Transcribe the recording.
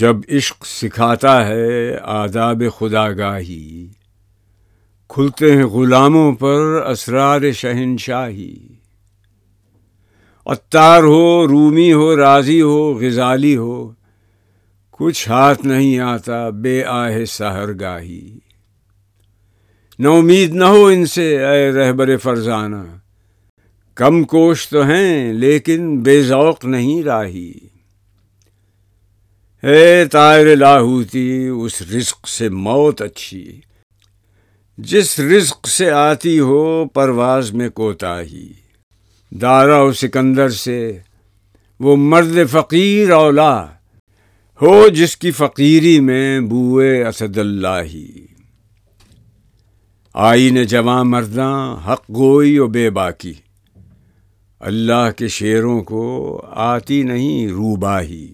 جب عشق سکھاتا ہے آداب خدا گاہی کھلتے ہیں غلاموں پر اسرار شہنشاہی۔ عطار ہو، رومی ہو، راضی ہو، غزالی ہو۔ کچھ ہاتھ نہیں آتا بے آہ سہر گاہی نہ امید نہ ہو ان سے، اے رہبر فرزانہ۔ کم کوش تو ہیں لیکن بے ذوق نہیں راہی۔ ہے طائر لاہوتی، اس رزق سے موت اچھی۔ جس رزق سے آتی ہو، پرواز میں کوتاہی دارا و سکندر سے، وہ مرد فقیر اولا۔ ہو جس کی فقیری میں بوئے اسد اللہ آئین جواں مرداں، حق گوئی و بے باکی۔ اللہ کے شیروں کو آتی نہیں روباہی